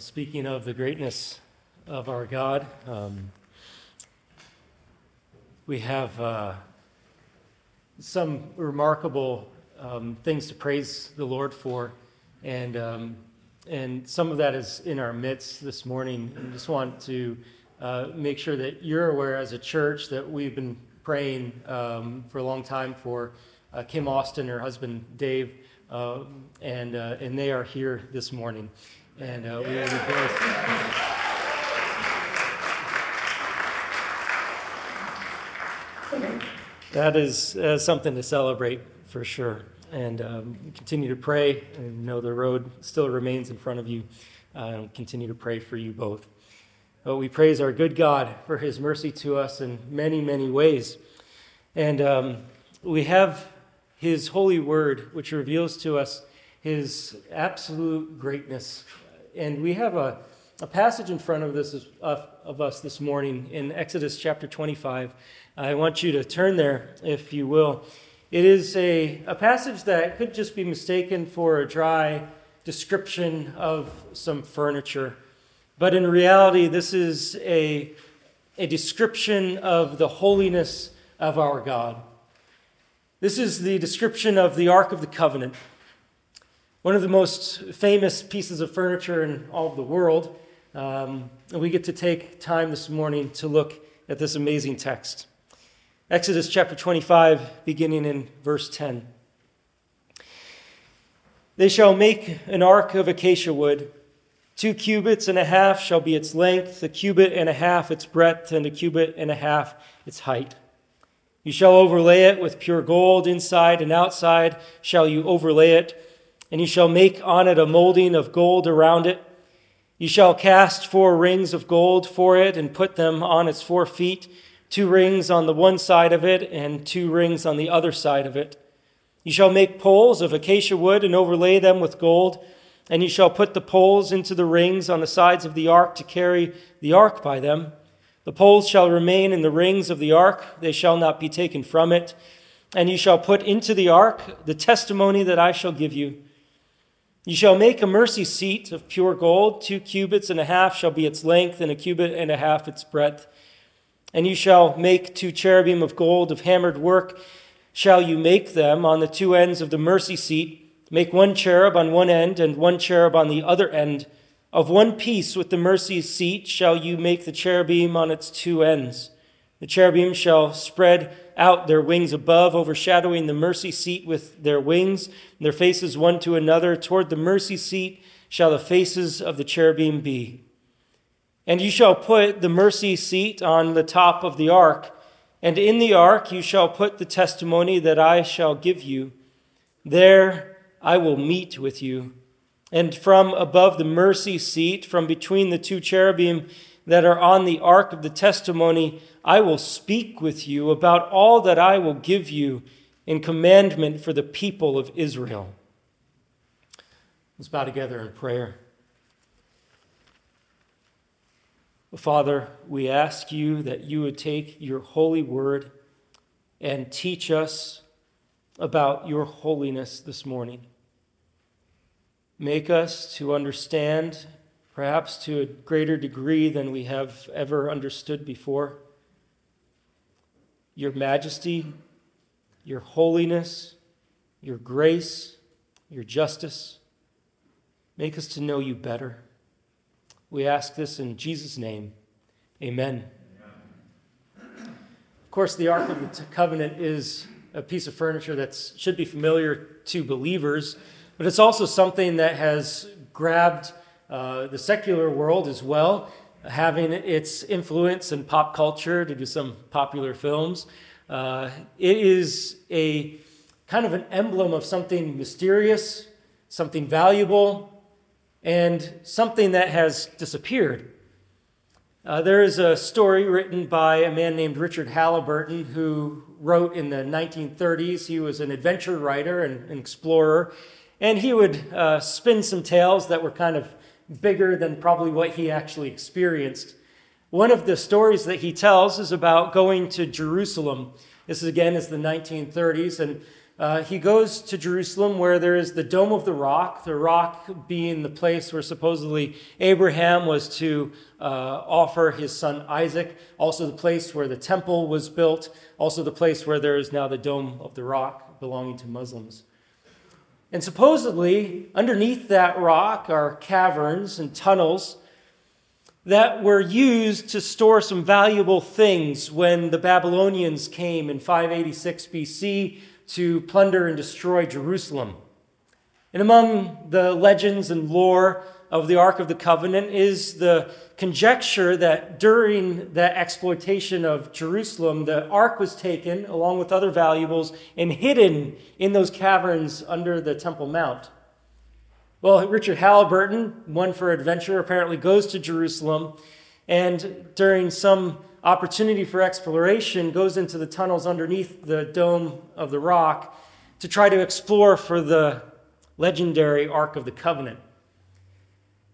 Speaking of the greatness of our God, um, we have uh, some remarkable um, things to praise the Lord for, and um, and some of that is in our midst this morning. I just want to uh, make sure that you're aware, as a church, that we've been praying um, for a long time for uh, Kim Austin, her husband Dave, uh, and uh, and they are here this morning and uh, we rejoice. That is uh, something to celebrate for sure. And um, continue to pray and know the road still remains in front of you. Uh, continue to pray for you both. But we praise our good God for his mercy to us in many, many ways. And um, we have his holy word, which reveals to us his absolute greatness and we have a, a passage in front of, this, of us this morning in Exodus chapter 25. I want you to turn there, if you will. It is a, a passage that could just be mistaken for a dry description of some furniture. But in reality, this is a, a description of the holiness of our God. This is the description of the Ark of the Covenant. One of the most famous pieces of furniture in all of the world. Um, and we get to take time this morning to look at this amazing text. Exodus chapter 25, beginning in verse 10. They shall make an ark of acacia wood. Two cubits and a half shall be its length, a cubit and a half its breadth, and a cubit and a half its height. You shall overlay it with pure gold inside and outside, shall you overlay it and you shall make on it a molding of gold around it. You shall cast four rings of gold for it and put them on its four feet, two rings on the one side of it and two rings on the other side of it. You shall make poles of acacia wood and overlay them with gold, and you shall put the poles into the rings on the sides of the ark to carry the ark by them. The poles shall remain in the rings of the ark, they shall not be taken from it. And you shall put into the ark the testimony that I shall give you. You shall make a mercy seat of pure gold. Two cubits and a half shall be its length, and a cubit and a half its breadth. And you shall make two cherubim of gold of hammered work. Shall you make them on the two ends of the mercy seat? Make one cherub on one end and one cherub on the other end. Of one piece with the mercy seat shall you make the cherubim on its two ends. The cherubim shall spread out their wings above, overshadowing the mercy seat with their wings, their faces one to another. Toward the mercy seat shall the faces of the cherubim be. And you shall put the mercy seat on the top of the ark, and in the ark you shall put the testimony that I shall give you. There I will meet with you. And from above the mercy seat, from between the two cherubim, that are on the ark of the testimony, I will speak with you about all that I will give you in commandment for the people of Israel. Let's bow together in prayer. Father, we ask you that you would take your holy word and teach us about your holiness this morning. Make us to understand perhaps to a greater degree than we have ever understood before. Your majesty, your holiness, your grace, your justice. Make us to know you better. We ask this in Jesus' name. Amen. Of course, the Ark of the Covenant is a piece of furniture that should be familiar to believers, but it's also something that has grabbed uh, the secular world as well, having its influence in pop culture to do some popular films. Uh, it is a kind of an emblem of something mysterious, something valuable, and something that has disappeared. Uh, there is a story written by a man named Richard Halliburton who wrote in the 1930s. He was an adventure writer and an explorer, and he would uh, spin some tales that were kind of bigger than probably what he actually experienced. One of the stories that he tells is about going to Jerusalem. This again is the 1930s, and uh, he goes to Jerusalem where there is the Dome of the Rock, the rock being the place where supposedly Abraham was to uh, offer his son Isaac, also the place where the temple was built, also the place where there is now the Dome of the Rock belonging to Muslims. And supposedly, underneath that rock are caverns and tunnels that were used to store some valuable things when the Babylonians came in 586 BC to plunder and destroy Jerusalem. And among the legends and lore of the Ark of the Covenant is the conjecture that during the exploitation of Jerusalem, the Ark was taken along with other valuables and hidden in those caverns under the Temple Mount. Well, Richard Halliburton, one for adventure, apparently goes to Jerusalem and during some opportunity for exploration, goes into the tunnels underneath the dome of the rock to try to explore for the legendary Ark of the Covenant.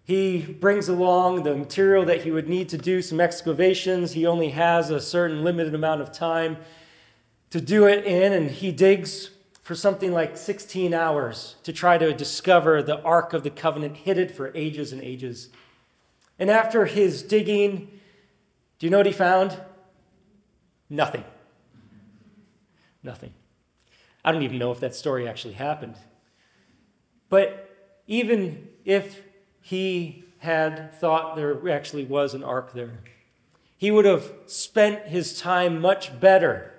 He brings along the material that he would need to do some excavations. He only has a certain limited amount of time to do it in, and he digs for something like 16 hours to try to discover the Ark of the Covenant hidden for ages and ages. And after his digging, do you know what he found? Nothing. Nothing. I don't even know if that story actually happened. But even if he had thought there actually was an ark there, he would have spent his time much better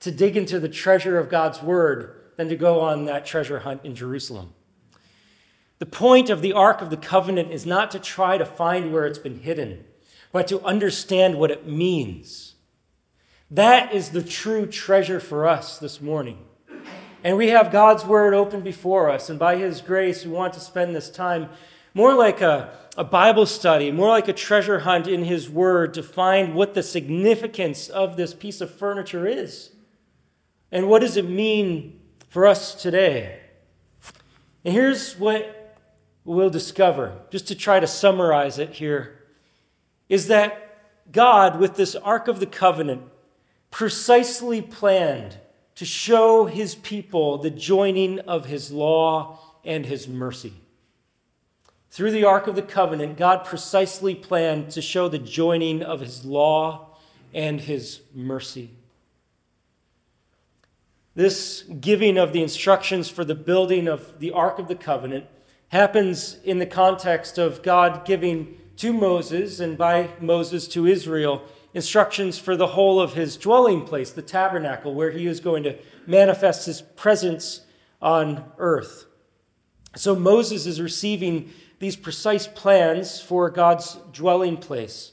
to dig into the treasure of God's word than to go on that treasure hunt in Jerusalem. The point of the Ark of the Covenant is not to try to find where it's been hidden but to understand what it means. That is the true treasure for us this morning. And we have God's Word open before us, and by His grace, we want to spend this time more like a, a Bible study, more like a treasure hunt in His Word to find what the significance of this piece of furniture is. And what does it mean for us today? And here's what we'll discover, just to try to summarize it here is that God, with this Ark of the Covenant, precisely planned to show his people the joining of his law and his mercy. Through the Ark of the Covenant, God precisely planned to show the joining of his law and his mercy. This giving of the instructions for the building of the Ark of the Covenant happens in the context of God giving to Moses and by Moses to Israel instructions for the whole of his dwelling place, the tabernacle, where he is going to manifest his presence on earth. So Moses is receiving these precise plans for God's dwelling place.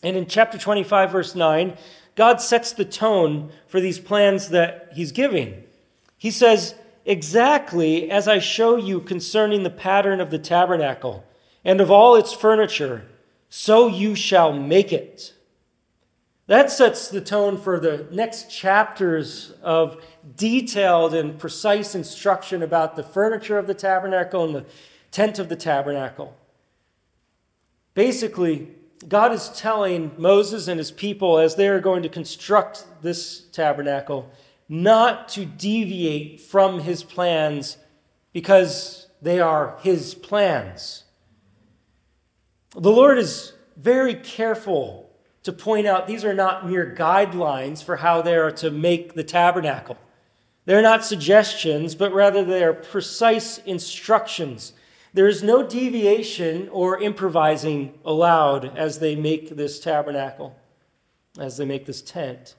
And in chapter 25, verse 9, God sets the tone for these plans that he's giving. He says, Exactly as I show you concerning the pattern of the tabernacle and of all its furniture, so you shall make it. That sets the tone for the next chapters of detailed and precise instruction about the furniture of the tabernacle and the tent of the tabernacle. Basically, God is telling Moses and his people as they are going to construct this tabernacle not to deviate from his plans because they are his plans. The Lord is very careful to point out these are not mere guidelines for how they are to make the tabernacle. They're not suggestions, but rather they are precise instructions. There is no deviation or improvising allowed as they make this tabernacle, as they make this tent.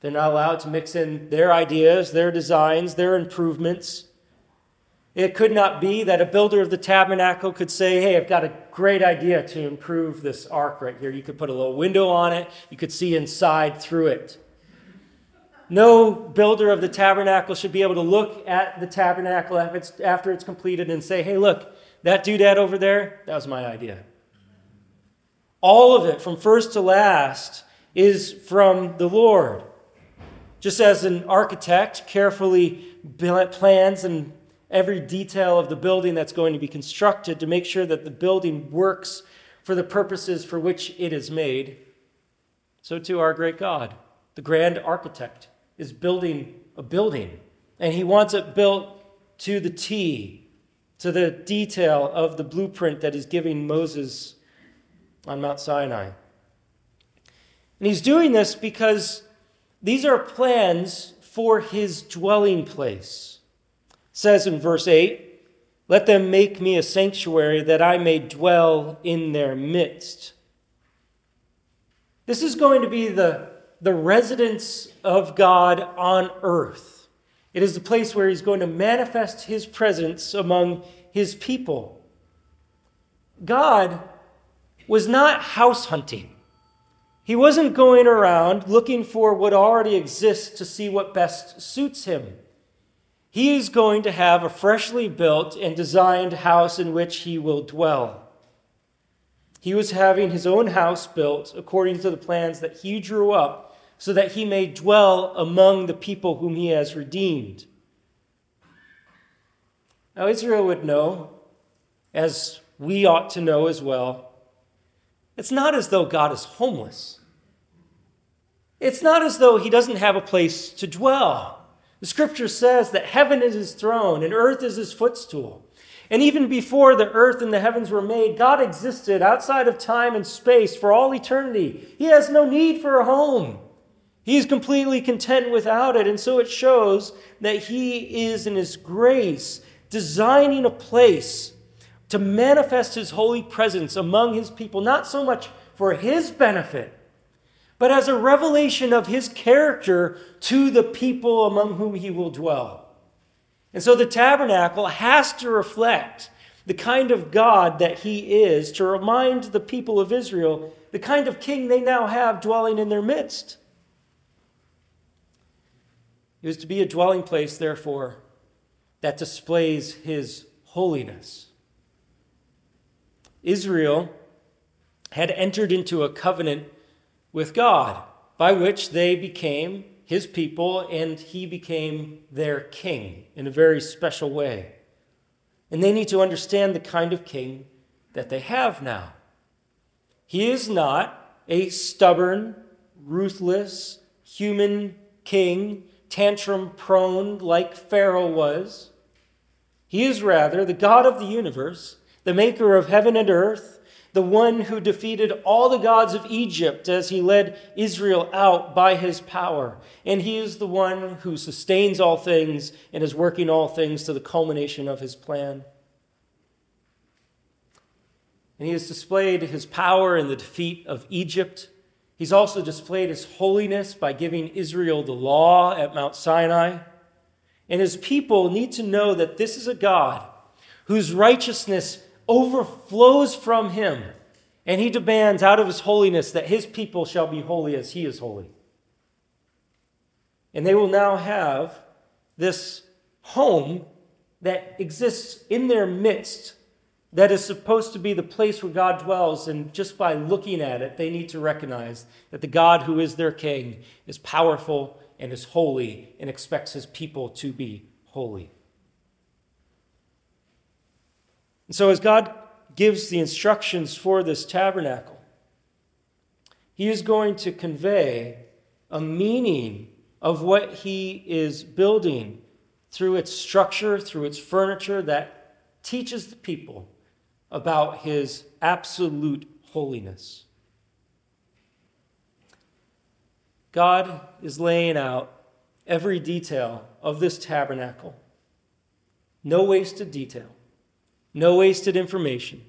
They're not allowed to mix in their ideas, their designs, their improvements. It could not be that a builder of the tabernacle could say, Hey, I've got a great idea to improve this ark right here. You could put a little window on it, you could see inside through it. No builder of the tabernacle should be able to look at the tabernacle after it's completed and say, Hey, look, that doodad over there, that was my idea. All of it, from first to last, is from the Lord. Just as an architect carefully plans and every detail of the building that's going to be constructed to make sure that the building works for the purposes for which it is made. So, too, our great God, the grand architect, is building a building And he wants it built to the T, to the detail of the blueprint that he's giving Moses on Mount Sinai. And he's doing this because these are plans for his dwelling place. It says in verse 8, let them make me a sanctuary that I may dwell in their midst. This is going to be the, the residence of God on earth. It is the place where he's going to manifest his presence among his people. God was not house hunting. He wasn't going around looking for what already exists to see what best suits him. He is going to have a freshly built and designed house in which he will dwell. He was having his own house built according to the plans that he drew up so that he may dwell among the people whom he has redeemed. Now, Israel would know, as we ought to know as well, it's not as though God is homeless. It's not as though he doesn't have a place to dwell. The scripture says that heaven is his throne and earth is his footstool. And even before the earth and the heavens were made, God existed outside of time and space for all eternity. He has no need for a home. He is completely content without it. And so it shows that He is, in His grace, designing a place to manifest His holy presence among His people, not so much for His benefit, but as a revelation of his character to the people among whom he will dwell. And so the tabernacle has to reflect the kind of God that he is to remind the people of Israel the kind of king they now have dwelling in their midst. It was to be a dwelling place, therefore, that displays his holiness. Israel had entered into a covenant with God, by which they became his people and he became their king in a very special way. And they need to understand the kind of king that they have now. He is not a stubborn, ruthless, human king, tantrum prone like Pharaoh was. He is rather the God of the universe, the maker of heaven and earth the one who defeated all the gods of Egypt as he led Israel out by his power. And he is the one who sustains all things and is working all things to the culmination of his plan. And he has displayed his power in the defeat of Egypt. He's also displayed his holiness by giving Israel the law at Mount Sinai. And his people need to know that this is a God whose righteousness overflows from him. And he demands out of his holiness that his people shall be holy as he is holy. And they will now have this home that exists in their midst that is supposed to be the place where God dwells. And just by looking at it, they need to recognize that the God who is their king is powerful and is holy and expects his people to be holy. And so, as God gives the instructions for this tabernacle, He is going to convey a meaning of what He is building through its structure, through its furniture that teaches the people about His absolute holiness. God is laying out every detail of this tabernacle, no wasted detail no wasted information,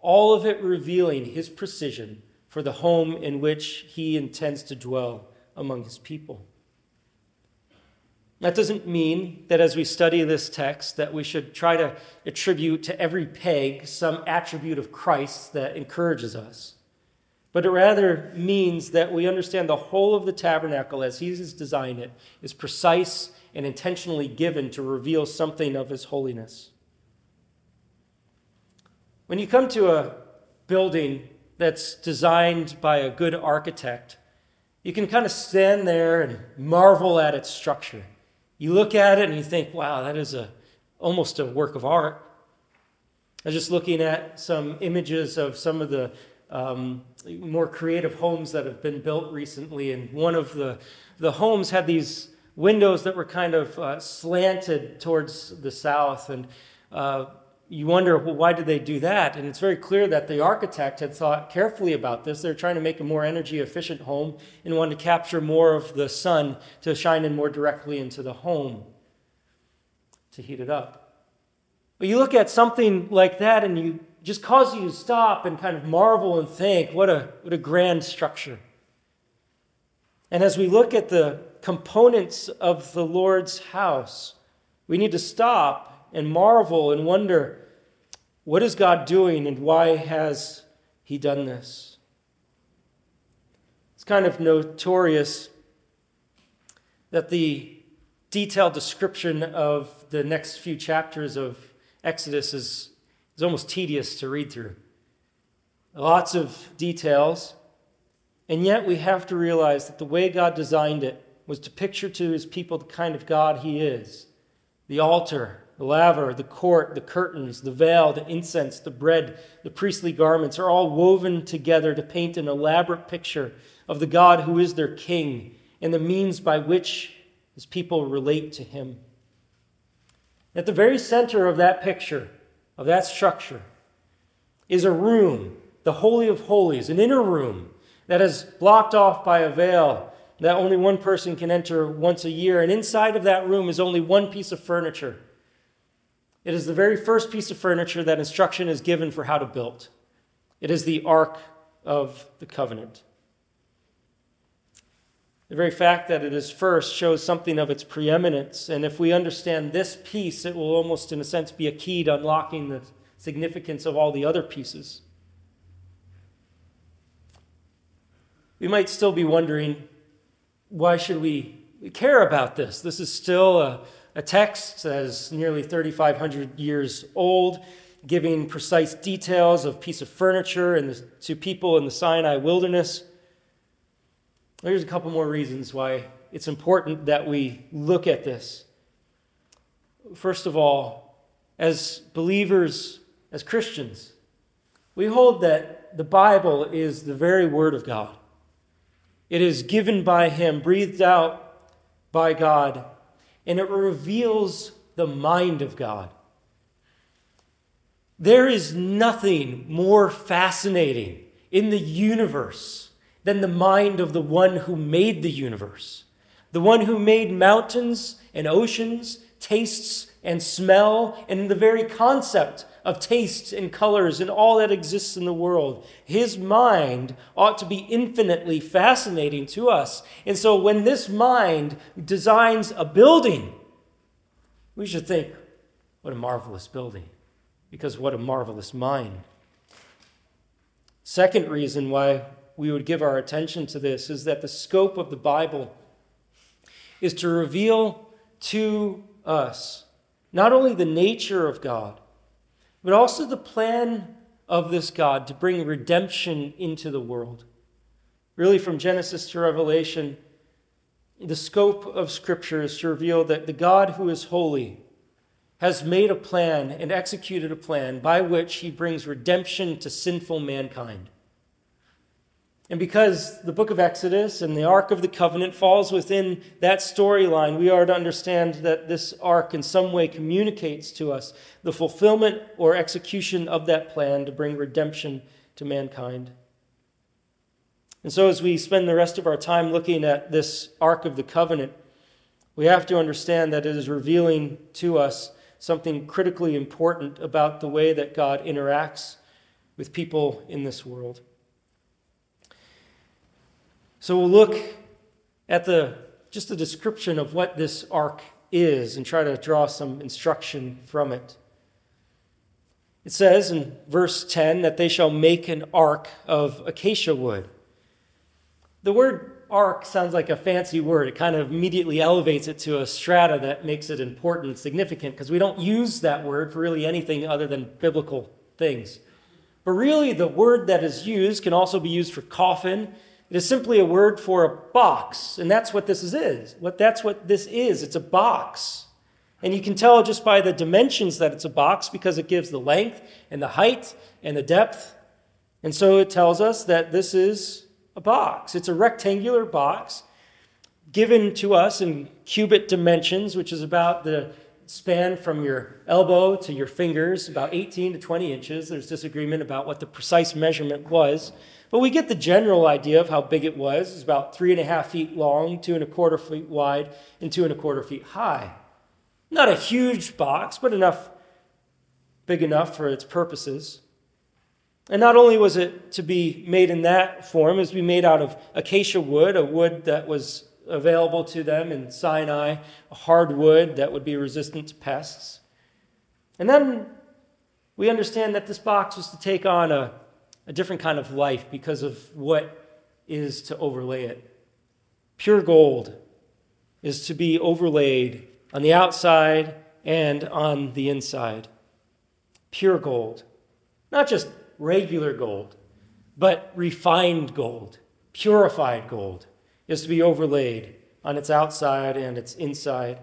all of it revealing his precision for the home in which he intends to dwell among his people. That doesn't mean that as we study this text that we should try to attribute to every peg some attribute of Christ that encourages us. But it rather means that we understand the whole of the tabernacle as he has designed it is precise and intentionally given to reveal something of his holiness. When you come to a building that's designed by a good architect, you can kind of stand there and marvel at its structure. You look at it and you think, wow, that is a, almost a work of art. I was just looking at some images of some of the um, more creative homes that have been built recently, and one of the, the homes had these windows that were kind of uh, slanted towards the south. And uh, you wonder, well, why did they do that? And it's very clear that the architect had thought carefully about this. They're trying to make a more energy efficient home and wanted to capture more of the sun to shine in more directly into the home to heat it up. But you look at something like that and you just cause you to stop and kind of marvel and think, what a, what a grand structure. And as we look at the components of the Lord's house, we need to stop and marvel and wonder what is God doing and why has He done this? It's kind of notorious that the detailed description of the next few chapters of Exodus is, is almost tedious to read through. Lots of details, and yet we have to realize that the way God designed it was to picture to his people the kind of God he is the altar, the laver, the court, the curtains, the veil, the incense, the bread, the priestly garments are all woven together to paint an elaborate picture of the God who is their king and the means by which his people relate to him. At the very center of that picture, of that structure, is a room, the Holy of Holies, an inner room that is blocked off by a veil that only one person can enter once a year. And inside of that room is only one piece of furniture. It is the very first piece of furniture that instruction is given for how to build. It is the Ark of the Covenant. The very fact that it is first shows something of its preeminence. And if we understand this piece, it will almost, in a sense, be a key to unlocking the significance of all the other pieces. We might still be wondering why should we care about this? This is still a, a text that is nearly 3,500 years old, giving precise details of a piece of furniture and the, to people in the Sinai wilderness. There's a couple more reasons why it's important that we look at this. First of all, as believers, as Christians, we hold that the Bible is the very Word of God. It is given by Him, breathed out by God, and it reveals the mind of God. There is nothing more fascinating in the universe than the mind of the one who made the universe, the one who made mountains and oceans, tastes and smell, and the very concept of tastes and colors and all that exists in the world. His mind ought to be infinitely fascinating to us. And so when this mind designs a building, we should think, what a marvelous building, because what a marvelous mind. Second reason why we would give our attention to this is that the scope of the Bible is to reveal to us not only the nature of God, but also the plan of this God to bring redemption into the world. Really, from Genesis to Revelation, the scope of Scripture is to reveal that the God who is holy has made a plan and executed a plan by which he brings redemption to sinful mankind. And because the book of Exodus and the Ark of the Covenant falls within that storyline, we are to understand that this ark in some way communicates to us the fulfillment or execution of that plan to bring redemption to mankind. And so, as we spend the rest of our time looking at this Ark of the Covenant, we have to understand that it is revealing to us something critically important about the way that God interacts with people in this world. So we'll look at the just the description of what this ark is and try to draw some instruction from it. It says in verse 10 that they shall make an ark of acacia wood. The word ark sounds like a fancy word. It kind of immediately elevates it to a strata that makes it important significant because we don't use that word for really anything other than biblical things. But really, the word that is used can also be used for coffin it is simply a word for a box, and that's what this is. What that's what this is. It's a box. And you can tell just by the dimensions that it's a box because it gives the length and the height and the depth. And so it tells us that this is a box. It's a rectangular box given to us in cubit dimensions, which is about the span from your elbow to your fingers, about 18 to 20 inches. There's disagreement about what the precise measurement was. But we get the general idea of how big it was. It's about three and a half feet long, two and a quarter feet wide, and two and a quarter feet high. Not a huge box, but enough, big enough for its purposes. And not only was it to be made in that form, it was to be made out of acacia wood, a wood that was available to them in Sinai, a hard wood that would be resistant to pests. And then we understand that this box was to take on a, a different kind of life because of what is to overlay it. Pure gold is to be overlaid on the outside and on the inside. Pure gold. Not just regular gold, but refined gold, purified gold is to be overlaid on its outside and its inside.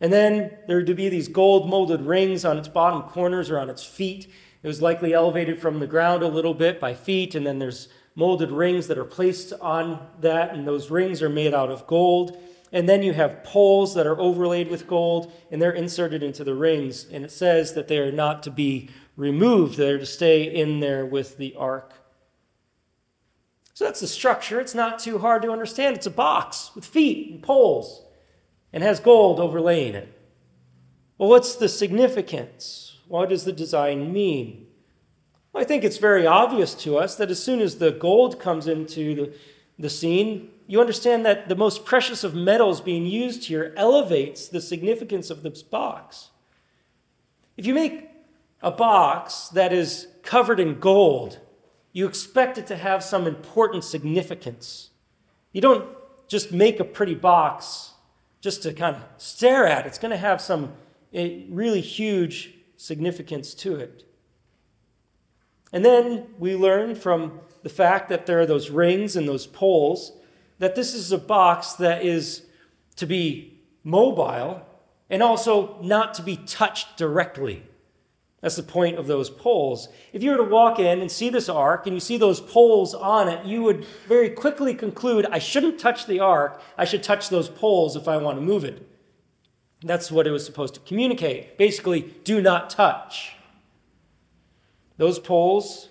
And then there are to be these gold molded rings on its bottom corners or on its feet. It was likely elevated from the ground a little bit by feet, and then there's molded rings that are placed on that, and those rings are made out of gold. And then you have poles that are overlaid with gold, and they're inserted into the rings. And it says that they are not to be removed, they're to stay in there with the ark. So that's the structure. It's not too hard to understand. It's a box with feet and poles and has gold overlaying it. Well, what's the significance? What does the design mean? I think it's very obvious to us that as soon as the gold comes into the, the scene, you understand that the most precious of metals being used here elevates the significance of this box. If you make a box that is covered in gold, you expect it to have some important significance. You don't just make a pretty box just to kind of stare at. It's going to have some eh, really huge significance to it. And then we learn from the fact that there are those rings and those poles that this is a box that is to be mobile and also not to be touched directly. That's the point of those poles. If you were to walk in and see this ark and you see those poles on it, you would very quickly conclude I shouldn't touch the ark. I should touch those poles if I want to move it. That's what it was supposed to communicate. Basically, do not touch. Those poles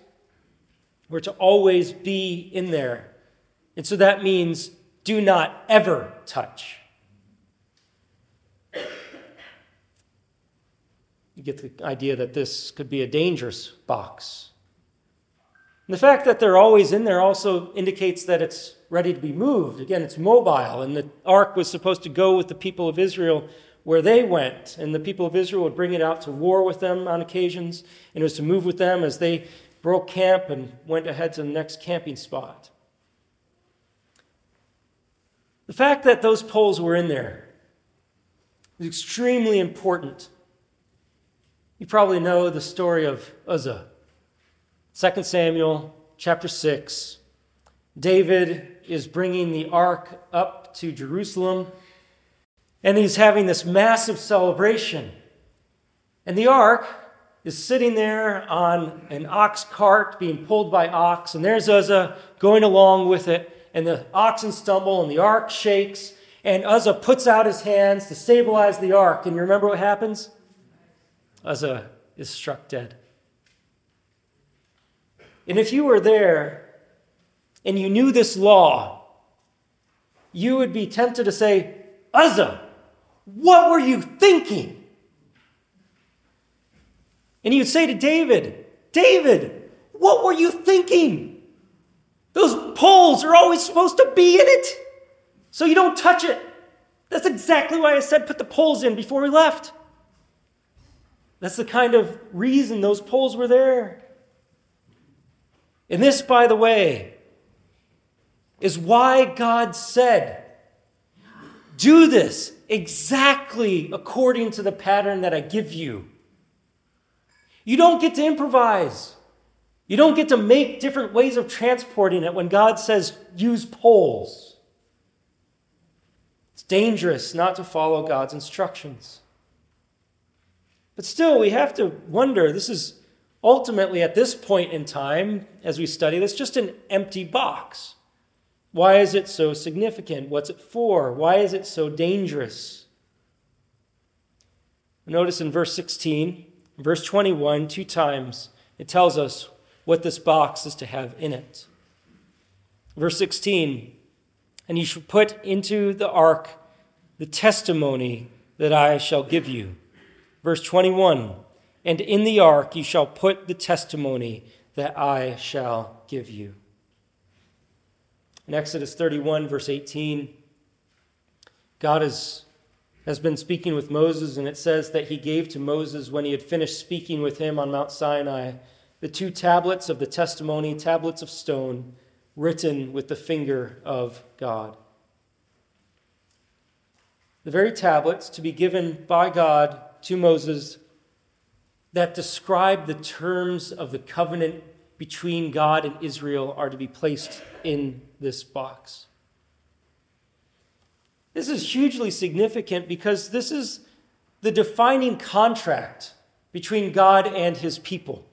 were to always be in there. And so that means do not ever touch. You get the idea that this could be a dangerous box. And the fact that they're always in there also indicates that it's ready to be moved. Again, it's mobile, and the ark was supposed to go with the people of Israel where they went, and the people of Israel would bring it out to war with them on occasions, and it was to move with them as they broke camp and went ahead to the next camping spot. The fact that those poles were in there is extremely important you probably know the story of Uzzah. 2 Samuel chapter 6. David is bringing the ark up to Jerusalem, and he's having this massive celebration. And the ark is sitting there on an ox cart being pulled by ox, and there's Uzzah going along with it, and the oxen stumble, and the ark shakes, and Uzzah puts out his hands to stabilize the ark. And you remember what happens? Uzzah is struck dead. And if you were there and you knew this law, you would be tempted to say, Uzzah, what were you thinking? And you'd say to David, David, what were you thinking? Those poles are always supposed to be in it, so you don't touch it. That's exactly why I said put the poles in before we left. That's the kind of reason those poles were there. And this, by the way, is why God said, Do this exactly according to the pattern that I give you. You don't get to improvise. You don't get to make different ways of transporting it when God says use poles. It's dangerous not to follow God's instructions. But still, we have to wonder this is ultimately, at this point in time, as we study this, just an empty box. Why is it so significant? What's it for? Why is it so dangerous? Notice in verse 16, verse 21, two times, it tells us what this box is to have in it. Verse 16, and you shall put into the ark the testimony that I shall give you. Verse 21, and in the ark you shall put the testimony that I shall give you. In Exodus 31, verse 18, God is, has been speaking with Moses, and it says that he gave to Moses, when he had finished speaking with him on Mount Sinai, the two tablets of the testimony, tablets of stone, written with the finger of God. The very tablets to be given by God to Moses that describe the terms of the covenant between God and Israel are to be placed in this box. This is hugely significant because this is the defining contract between God and his people.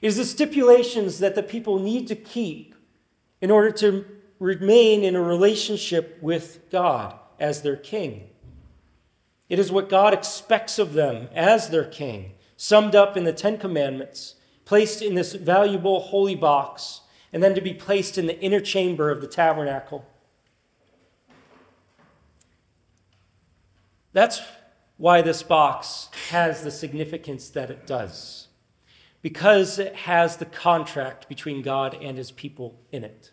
It is the stipulations that the people need to keep in order to remain in a relationship with God as their king. It is what God expects of them as their king, summed up in the Ten Commandments, placed in this valuable holy box and then to be placed in the inner chamber of the tabernacle. That's why this box has the significance that it does, because it has the contract between God and his people in it.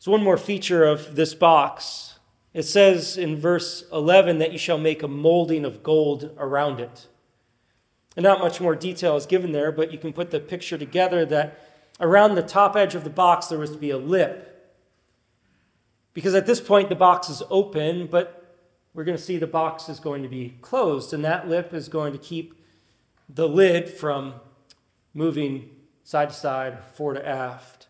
So, one more feature of this box it says in verse 11 that you shall make a molding of gold around it. And not much more detail is given there, but you can put the picture together that around the top edge of the box there was to be a lip. Because at this point the box is open, but we're going to see the box is going to be closed, and that lip is going to keep the lid from moving side to side, fore to aft.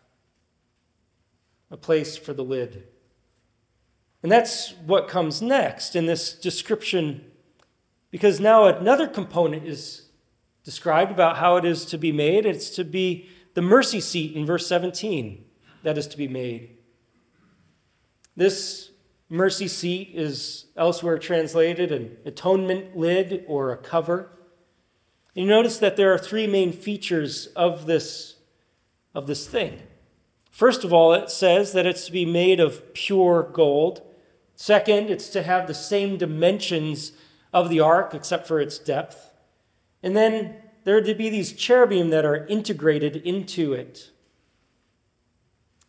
A place for the lid. And that's what comes next in this description, because now another component is described about how it is to be made. It's to be the mercy seat in verse 17 that is to be made. This mercy seat is elsewhere translated an atonement lid or a cover. You notice that there are three main features of this, of this thing. First of all, it says that it's to be made of pure gold. Second, it's to have the same dimensions of the ark, except for its depth. And then there are to be these cherubim that are integrated into it.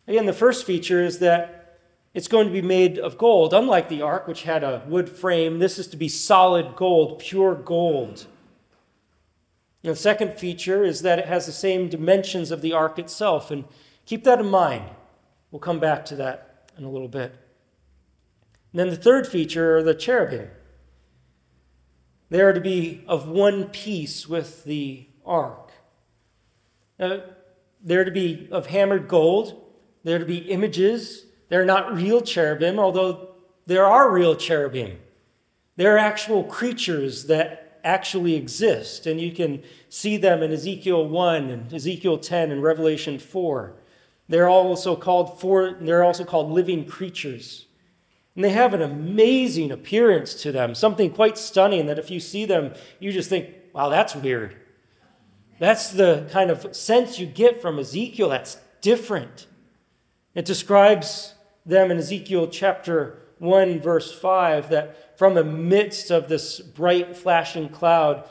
Again, the first feature is that it's going to be made of gold. Unlike the ark, which had a wood frame, this is to be solid gold, pure gold. And the second feature is that it has the same dimensions of the ark itself. And keep that in mind. We'll come back to that in a little bit. And then the third feature are the cherubim. They are to be of one piece with the ark. Uh, they're to be of hammered gold. They're to be images. They're not real cherubim, although there are real cherubim. They're actual creatures that actually exist, and you can see them in Ezekiel 1 and Ezekiel 10 and Revelation 4. They're also called four, they're also called living creatures. And they have an amazing appearance to them, something quite stunning that if you see them, you just think, wow, that's weird. That's the kind of sense you get from Ezekiel that's different. It describes them in Ezekiel chapter 1, verse 5, that from the midst of this bright flashing cloud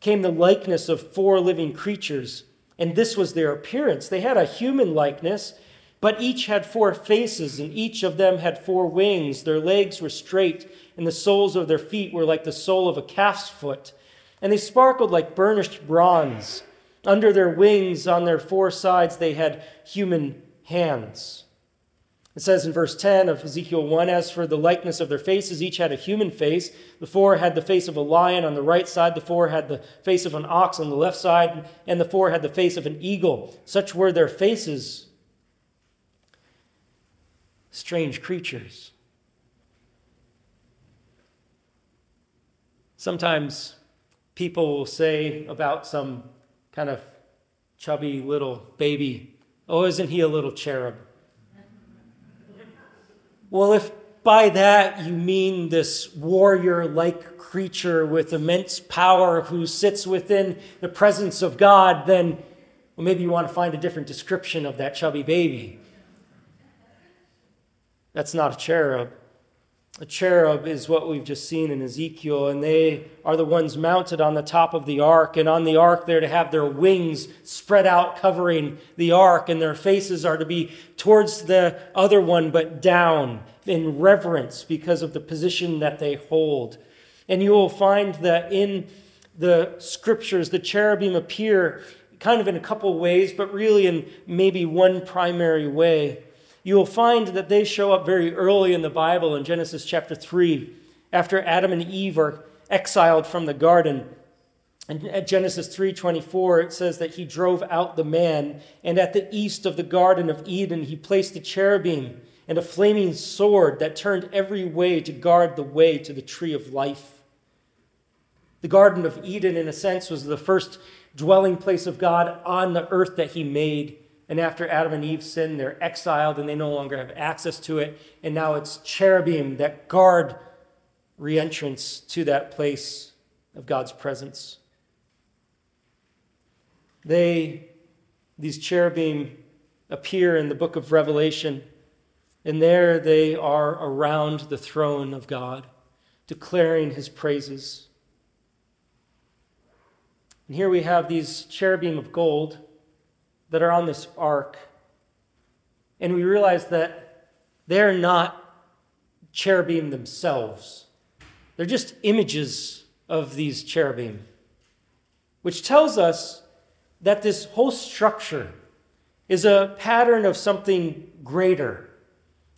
came the likeness of four living creatures, and this was their appearance. They had a human likeness but each had four faces, and each of them had four wings. Their legs were straight, and the soles of their feet were like the sole of a calf's foot. And they sparkled like burnished bronze. Under their wings, on their four sides, they had human hands. It says in verse 10 of Ezekiel 1 As for the likeness of their faces, each had a human face. The four had the face of a lion on the right side, the four had the face of an ox on the left side, and the four had the face of an eagle. Such were their faces strange creatures. Sometimes people will say about some kind of chubby little baby Oh, isn't he a little cherub? Well, if by that you mean this warrior like creature with immense power who sits within the presence of God, then well, maybe you want to find a different description of that chubby baby. That's not a cherub. A cherub is what we've just seen in Ezekiel, and they are the ones mounted on the top of the ark. And on the ark, they're to have their wings spread out, covering the ark, and their faces are to be towards the other one, but down in reverence because of the position that they hold. And you will find that in the scriptures, the cherubim appear kind of in a couple ways, but really in maybe one primary way you will find that they show up very early in the Bible in Genesis chapter 3, after Adam and Eve are exiled from the garden. And at Genesis 3:24 it says that he drove out the man and at the east of the garden of Eden he placed a cherubim and a flaming sword that turned every way to guard the way to the tree of life. The garden of Eden in a sense was the first dwelling place of God on the earth that he made. And after Adam and Eve sin, they're exiled and they no longer have access to it. And now it's cherubim that guard reentrance to that place of God's presence. They, these cherubim, appear in the book of Revelation, and there they are around the throne of God, declaring his praises. And here we have these cherubim of gold that are on this ark. And we realize that they're not cherubim themselves, they're just images of these cherubim, which tells us that this whole structure is a pattern of something greater,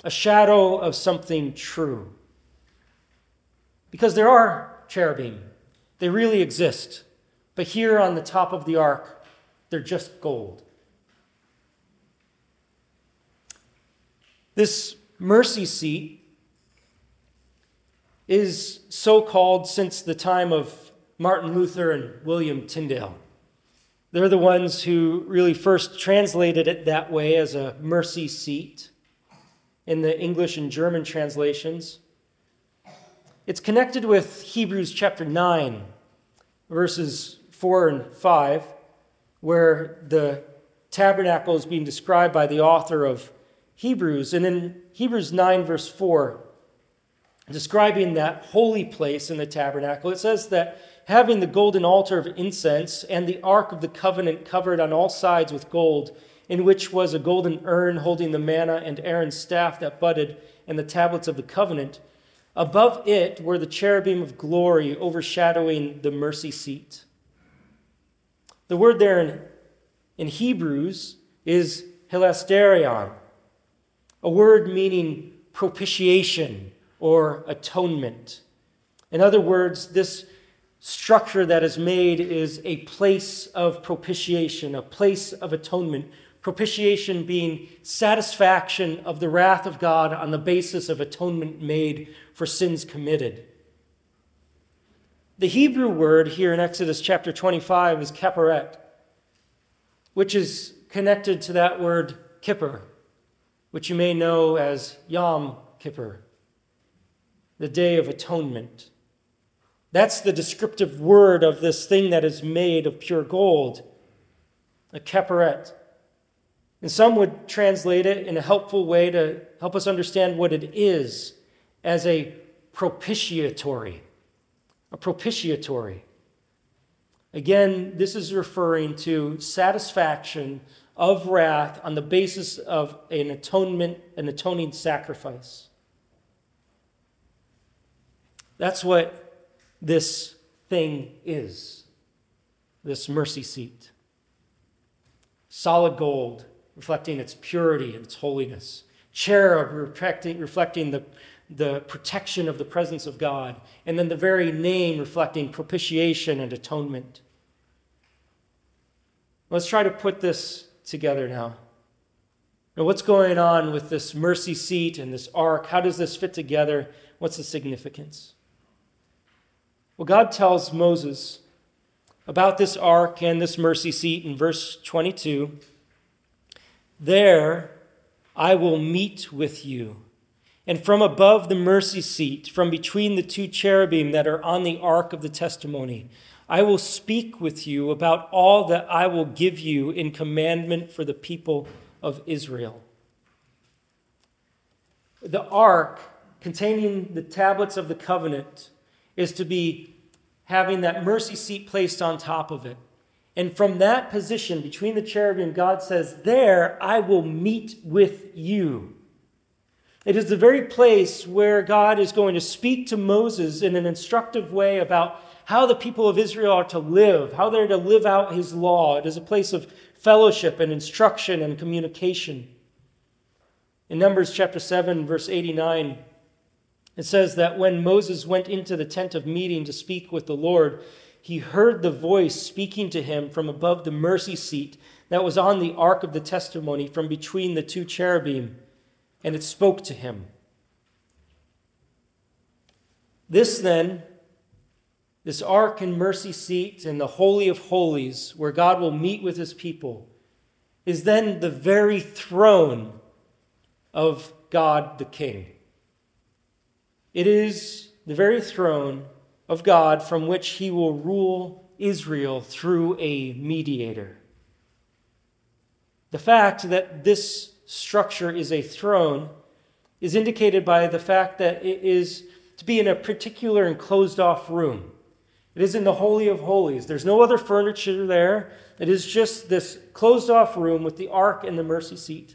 a shadow of something true. Because there are cherubim, they really exist. But here on the top of the ark, they're just gold. This mercy seat is so called since the time of Martin Luther and William Tyndale. They're the ones who really first translated it that way as a mercy seat in the English and German translations. It's connected with Hebrews chapter 9, verses 4 and 5, where the tabernacle is being described by the author of Hebrews. And in Hebrews 9, verse 4, describing that holy place in the tabernacle, it says that having the golden altar of incense and the ark of the covenant covered on all sides with gold, in which was a golden urn holding the manna and Aaron's staff that budded and the tablets of the covenant. Above it were the cherubim of glory overshadowing the mercy seat. The word there in, in Hebrews is hilasterion, a word meaning propitiation or atonement. In other words, this structure that is made is a place of propitiation, a place of atonement. Propitiation being satisfaction of the wrath of God on the basis of atonement made for sins committed. The Hebrew word here in Exodus chapter 25 is kapparet, which is connected to that word kippur, which you may know as Yom Kippur, the Day of Atonement. That's the descriptive word of this thing that is made of pure gold, a kapparet. And some would translate it in a helpful way to help us understand what it is as a propitiatory. A propitiatory. Again, this is referring to satisfaction of wrath on the basis of an atonement, an atoning sacrifice. That's what this thing is this mercy seat. Solid gold, reflecting its purity and its holiness. Cherub, reflecting, reflecting the, the protection of the presence of God. And then the very name reflecting propitiation and atonement. Let's try to put this together now. Now, what's going on with this mercy seat and this ark? How does this fit together? What's the significance? Well, God tells Moses about this ark and this mercy seat in verse 22 There I will meet with you. And from above the mercy seat, from between the two cherubim that are on the ark of the testimony, I will speak with you about all that I will give you in commandment for the people of Israel. The ark containing the tablets of the covenant is to be having that mercy seat placed on top of it. And from that position between the cherubim, God says, There I will meet with you. It is the very place where God is going to speak to Moses in an instructive way about how the people of Israel are to live, how they're to live out his law. It is a place of fellowship and instruction and communication. In Numbers chapter 7, verse 89, it says that when Moses went into the tent of meeting to speak with the Lord, he heard the voice speaking to him from above the mercy seat that was on the ark of the testimony from between the two cherubim, and it spoke to him. This then, this ark and mercy seat and the Holy of Holies, where God will meet with his people, is then the very throne of God the King. It is the very throne of God from which he will rule Israel through a mediator. The fact that this structure is a throne is indicated by the fact that it is to be in a particular and closed off room. It is in the Holy of Holies. There's no other furniture there. It is just this closed off room with the ark and the mercy seat.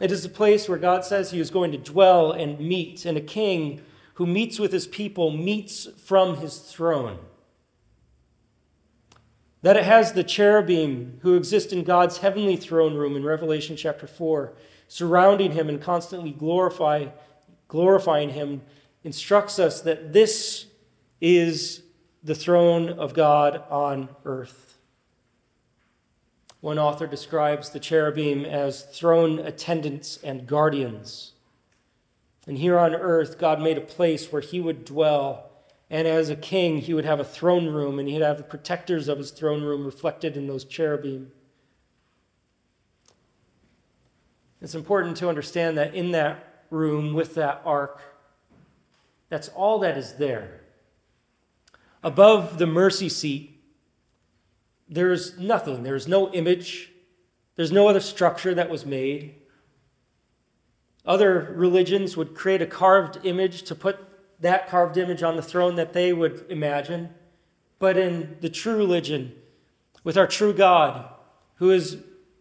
It is the place where God says he is going to dwell and meet, and a king who meets with his people meets from his throne. That it has the cherubim who exist in God's heavenly throne room in Revelation chapter 4, surrounding him and constantly glorify, glorifying him, instructs us that this is the throne of God on earth. One author describes the cherubim as throne attendants and guardians. And here on earth, God made a place where he would dwell. And as a king, he would have a throne room, and he'd have the protectors of his throne room reflected in those cherubim. It's important to understand that in that room with that ark, that's all that is there. Above the mercy seat, there's nothing. There's no image. There's no other structure that was made. Other religions would create a carved image to put that carved image on the throne that they would imagine. But in the true religion, with our true God, who is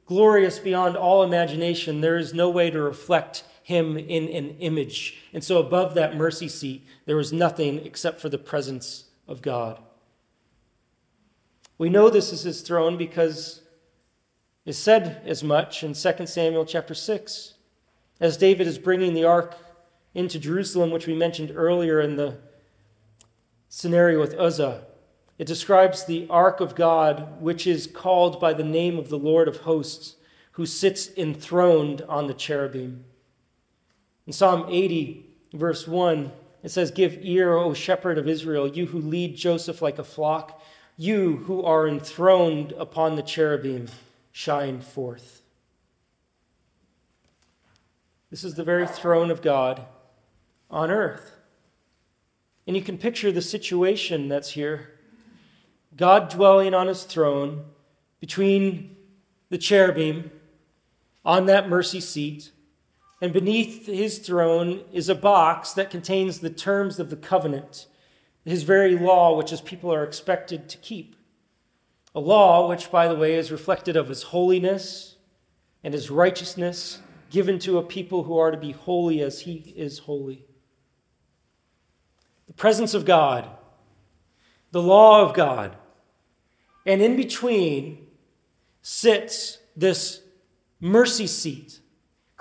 glorious beyond all imagination, there is no way to reflect him in an image. And so above that mercy seat, there was nothing except for the presence of God. We know this is his throne because it's said as much in 2 Samuel chapter 6 as David is bringing the ark into Jerusalem, which we mentioned earlier in the scenario with Uzzah. It describes the ark of God, which is called by the name of the Lord of hosts, who sits enthroned on the cherubim. In Psalm 80, verse 1, it says, Give ear, O shepherd of Israel, you who lead Joseph like a flock, you who are enthroned upon the cherubim, shine forth. This is the very throne of God on earth. And you can picture the situation that's here God dwelling on his throne between the cherubim on that mercy seat. And beneath his throne is a box that contains the terms of the covenant, his very law, which his people are expected to keep. A law which, by the way, is reflected of his holiness and his righteousness given to a people who are to be holy as he is holy. The presence of God, the law of God, and in between sits this mercy seat,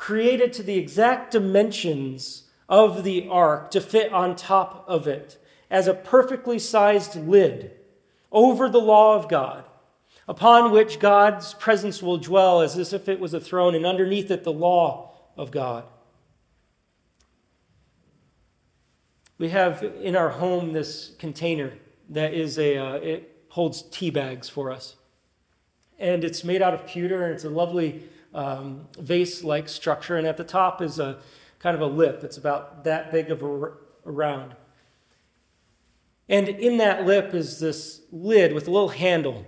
created to the exact dimensions of the ark to fit on top of it as a perfectly sized lid over the law of God upon which God's presence will dwell as if it was a throne, and underneath it, the law of God. We have in our home this container that is a, uh, it holds tea bags for us. And it's made out of pewter, and it's a lovely um, vase like structure, and at the top is a kind of a lip. It's about that big of a, a round. And in that lip is this lid with a little handle.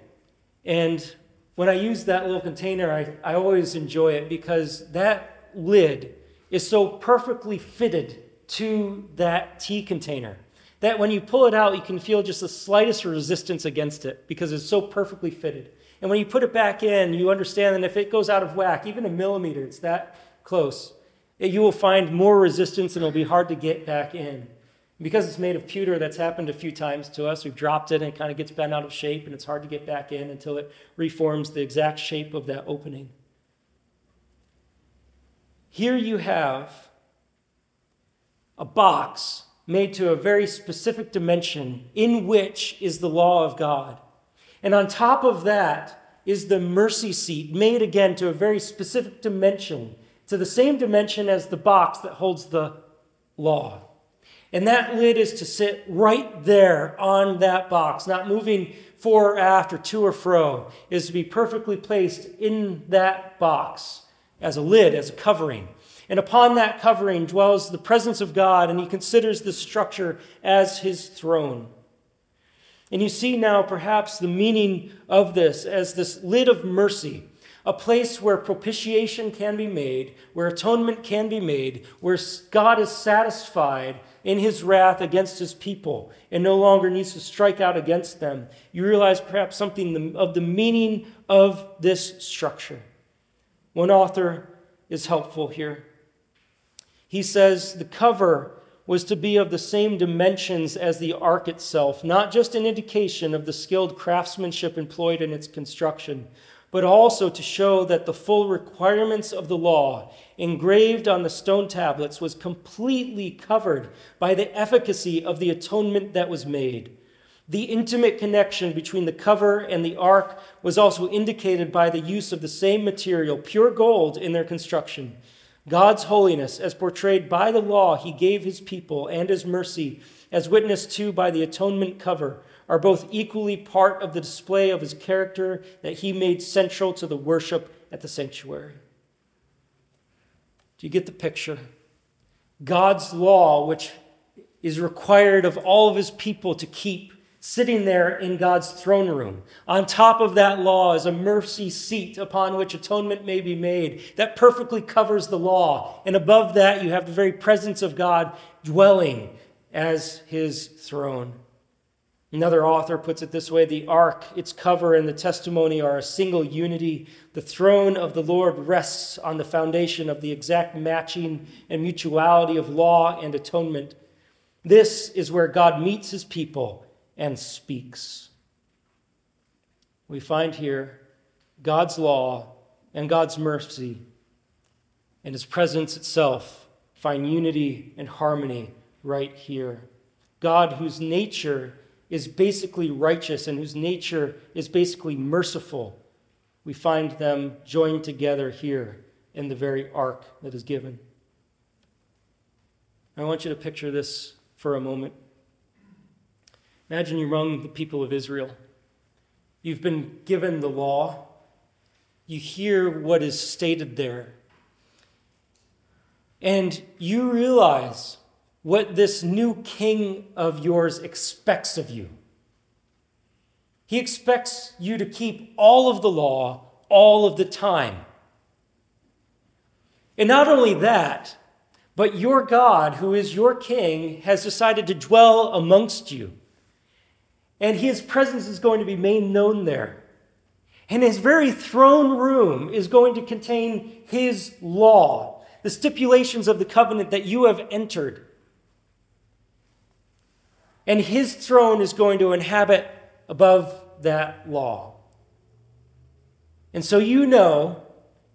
And when I use that little container, I, I always enjoy it because that lid is so perfectly fitted to that tea container that when you pull it out, you can feel just the slightest resistance against it because it's so perfectly fitted. And when you put it back in, you understand that if it goes out of whack, even a millimeter, it's that close, you will find more resistance and it'll be hard to get back in. Because it's made of pewter, that's happened a few times to us. We've dropped it and it kind of gets bent out of shape, and it's hard to get back in until it reforms the exact shape of that opening. Here you have a box made to a very specific dimension in which is the law of God. And on top of that is the mercy seat, made again to a very specific dimension, to the same dimension as the box that holds the law. And that lid is to sit right there on that box, not moving fore or aft or to or fro, is to be perfectly placed in that box as a lid, as a covering. And upon that covering dwells the presence of God, and he considers the structure as his throne. And you see now perhaps the meaning of this as this lid of mercy, a place where propitiation can be made, where atonement can be made, where God is satisfied in his wrath against his people and no longer needs to strike out against them. You realize perhaps something of the meaning of this structure. One author is helpful here. He says the cover was to be of the same dimensions as the ark itself, not just an indication of the skilled craftsmanship employed in its construction, but also to show that the full requirements of the law engraved on the stone tablets was completely covered by the efficacy of the atonement that was made. The intimate connection between the cover and the ark was also indicated by the use of the same material, pure gold, in their construction. God's holiness, as portrayed by the law he gave his people, and his mercy, as witnessed to by the atonement cover, are both equally part of the display of his character that he made central to the worship at the sanctuary. Do you get the picture? God's law, which is required of all of his people to keep, sitting there in God's throne room. On top of that law is a mercy seat upon which atonement may be made that perfectly covers the law. And above that, you have the very presence of God dwelling as his throne. Another author puts it this way the ark, its cover, and the testimony are a single unity. The throne of the Lord rests on the foundation of the exact matching and mutuality of law and atonement. This is where God meets his people and speaks. We find here God's law and God's mercy and his presence itself find unity and harmony right here. God, whose nature is basically righteous and whose nature is basically merciful, we find them joined together here in the very ark that is given. I want you to picture this for a moment. Imagine you're among the people of Israel. You've been given the law. You hear what is stated there. And you realize what this new king of yours expects of you. He expects you to keep all of the law all of the time. And not only that, but your God, who is your king, has decided to dwell amongst you. And his presence is going to be made known there. And his very throne room is going to contain his law, the stipulations of the covenant that you have entered. And his throne is going to inhabit above that law. And so you know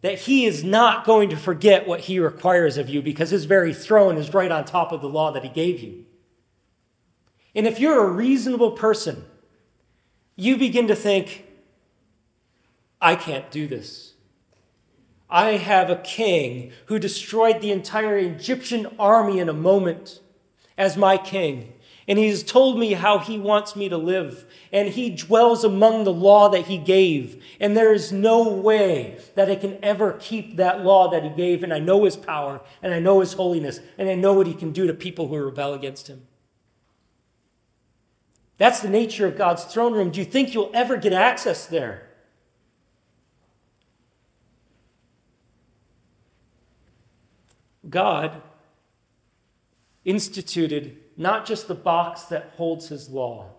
that he is not going to forget what he requires of you because his very throne is right on top of the law that he gave you. And if you're a reasonable person, you begin to think, I can't do this. I have a king who destroyed the entire Egyptian army in a moment as my king. And He has told me how He wants me to live. And He dwells among the law that He gave. And there is no way that I can ever keep that law that He gave. And I know His power, and I know His holiness, and I know what He can do to people who rebel against Him. That's the nature of God's throne room. Do you think you'll ever get access there? God instituted not just the box that holds his law,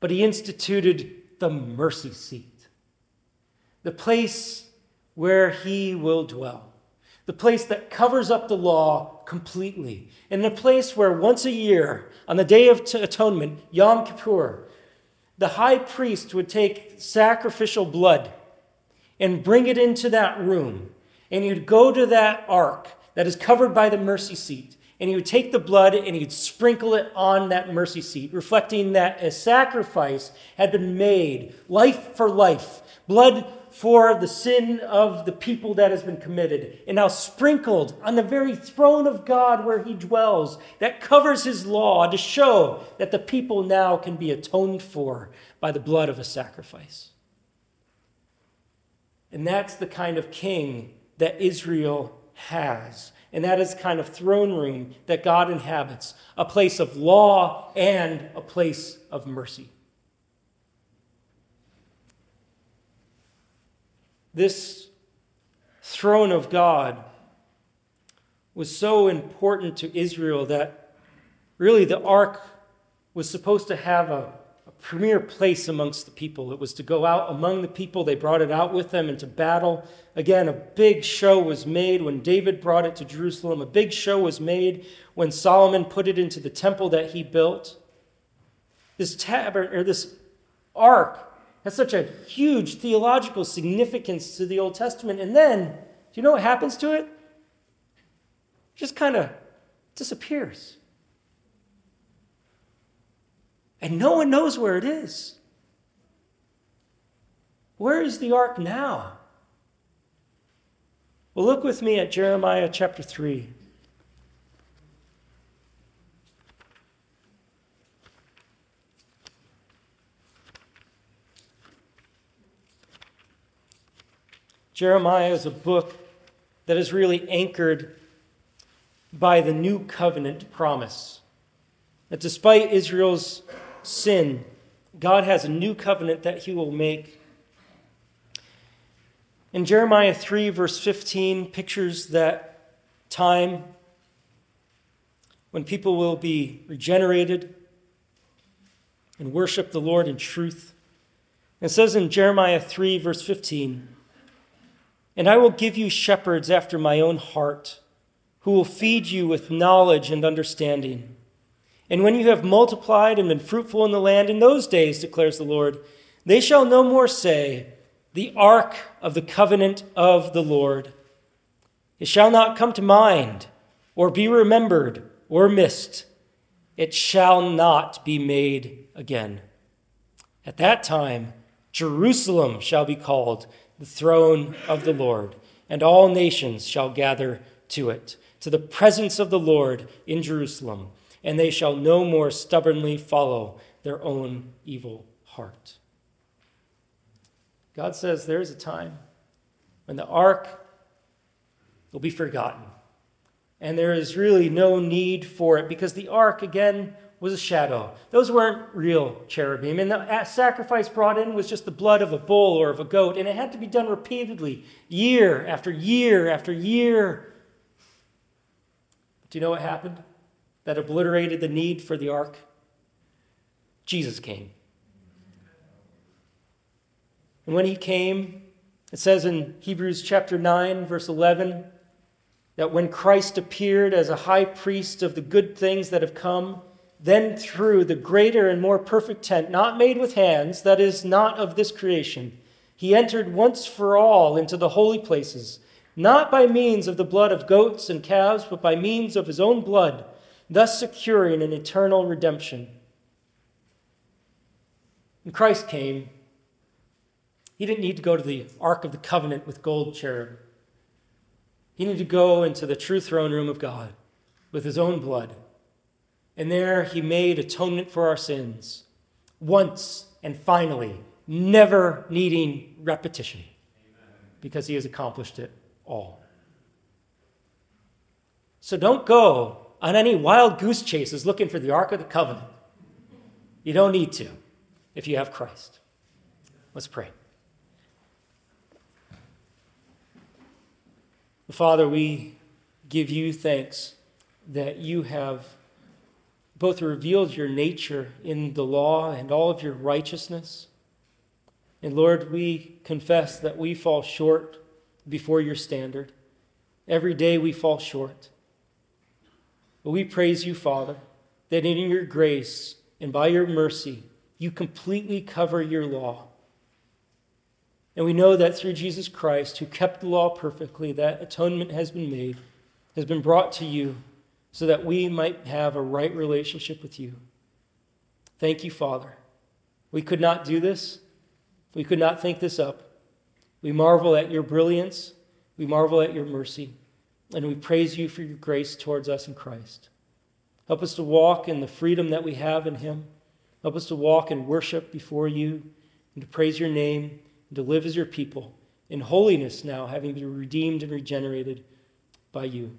but he instituted the mercy seat, the place where he will dwell, the place that covers up the law completely, and the place where once a year, on the Day of Atonement, Yom Kippur, the high priest would take sacrificial blood and bring it into that room, and he'd go to that ark that is covered by the mercy seat. And he would take the blood and he would sprinkle it on that mercy seat, reflecting that a sacrifice had been made, life for life, blood for the sin of the people that has been committed, and now sprinkled on the very throne of God where he dwells, that covers his law to show that the people now can be atoned for by the blood of a sacrifice. And that's the kind of king that Israel has. And that is kind of throne room that God inhabits a place of law and a place of mercy. This throne of God was so important to Israel that really the ark was supposed to have a premier place amongst the people. It was to go out among the people. They brought it out with them into battle. Again, a big show was made when David brought it to Jerusalem. A big show was made when Solomon put it into the temple that he built. This tab or this ark has such a huge theological significance to the Old Testament. And then, do you know what happens to it? it just kind of disappears and no one knows where it is. Where is the ark now? Well, look with me at Jeremiah chapter 3. Jeremiah is a book that is really anchored by the new covenant promise. That despite Israel's sin, God has a new covenant that he will make. In Jeremiah 3, verse 15, pictures that time when people will be regenerated and worship the Lord in truth. It says in Jeremiah 3, verse 15, And I will give you shepherds after my own heart, who will feed you with knowledge and understanding. And when you have multiplied and been fruitful in the land in those days, declares the Lord, they shall no more say, The ark of the covenant of the Lord. It shall not come to mind, or be remembered, or missed. It shall not be made again. At that time, Jerusalem shall be called the throne of the Lord, and all nations shall gather to it, to the presence of the Lord in Jerusalem and they shall no more stubbornly follow their own evil heart. God says there is a time when the ark will be forgotten. And there is really no need for it because the ark, again, was a shadow. Those weren't real cherubim. And the sacrifice brought in was just the blood of a bull or of a goat. And it had to be done repeatedly, year after year after year. Do you know what happened? that obliterated the need for the ark? Jesus came. And when he came, it says in Hebrews chapter 9, verse 11, that when Christ appeared as a high priest of the good things that have come, then through the greater and more perfect tent, not made with hands, that is, not of this creation, he entered once for all into the holy places, not by means of the blood of goats and calves, but by means of his own blood thus securing an eternal redemption. When Christ came, he didn't need to go to the Ark of the Covenant with gold cherub. He needed to go into the true throne room of God with his own blood And there he made atonement for our sins, once and finally, never needing repetition, because he has accomplished it all. So don't go on any wild goose chases looking for the Ark of the Covenant. You don't need to if you have Christ. Let's pray. Father, we give you thanks that you have both revealed your nature in the law and all of your righteousness. And Lord, we confess that we fall short before your standard. Every day we fall short. But we praise you, Father, that in your grace and by your mercy, you completely cover your law. And we know that through Jesus Christ, who kept the law perfectly, that atonement has been made, has been brought to you, so that we might have a right relationship with you. Thank you, Father. We could not do this, we could not think this up. We marvel at your brilliance, we marvel at your mercy. And we praise you for your grace towards us in Christ. Help us to walk in the freedom that we have in Him. Help us to walk in worship before you and to praise your name and to live as your people in holiness now, having been redeemed and regenerated by you.